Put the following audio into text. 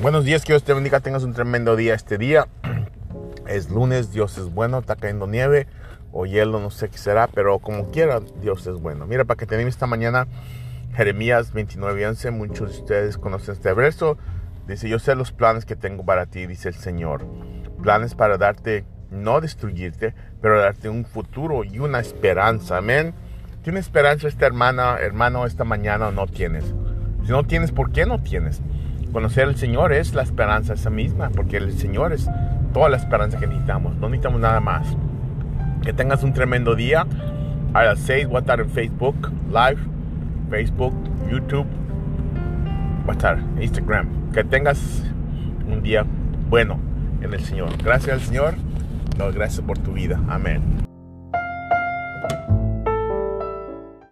Buenos días, que Dios te bendiga, tengas un tremendo día este día. Es lunes, Dios es bueno, está cayendo nieve o hielo, no sé qué será, pero como quiera, Dios es bueno. Mira, para que tenemos esta mañana, Jeremías 29, 11, muchos de ustedes conocen este verso. Dice, yo sé los planes que tengo para ti, dice el Señor. Planes para darte, no destruirte, pero darte un futuro y una esperanza. Amén. ¿Tienes esperanza esta hermana, hermano, esta mañana o no tienes? Si no tienes, ¿por qué no tienes? Conocer al Señor es la esperanza esa misma, porque el Señor es toda la esperanza que necesitamos, no necesitamos nada más. Que tengas un tremendo día. A las 6 voy a estar en Facebook Live, Facebook, YouTube, voy a estar Instagram. Que tengas un día bueno en el Señor. Gracias al Señor. No, gracias por tu vida. Amén.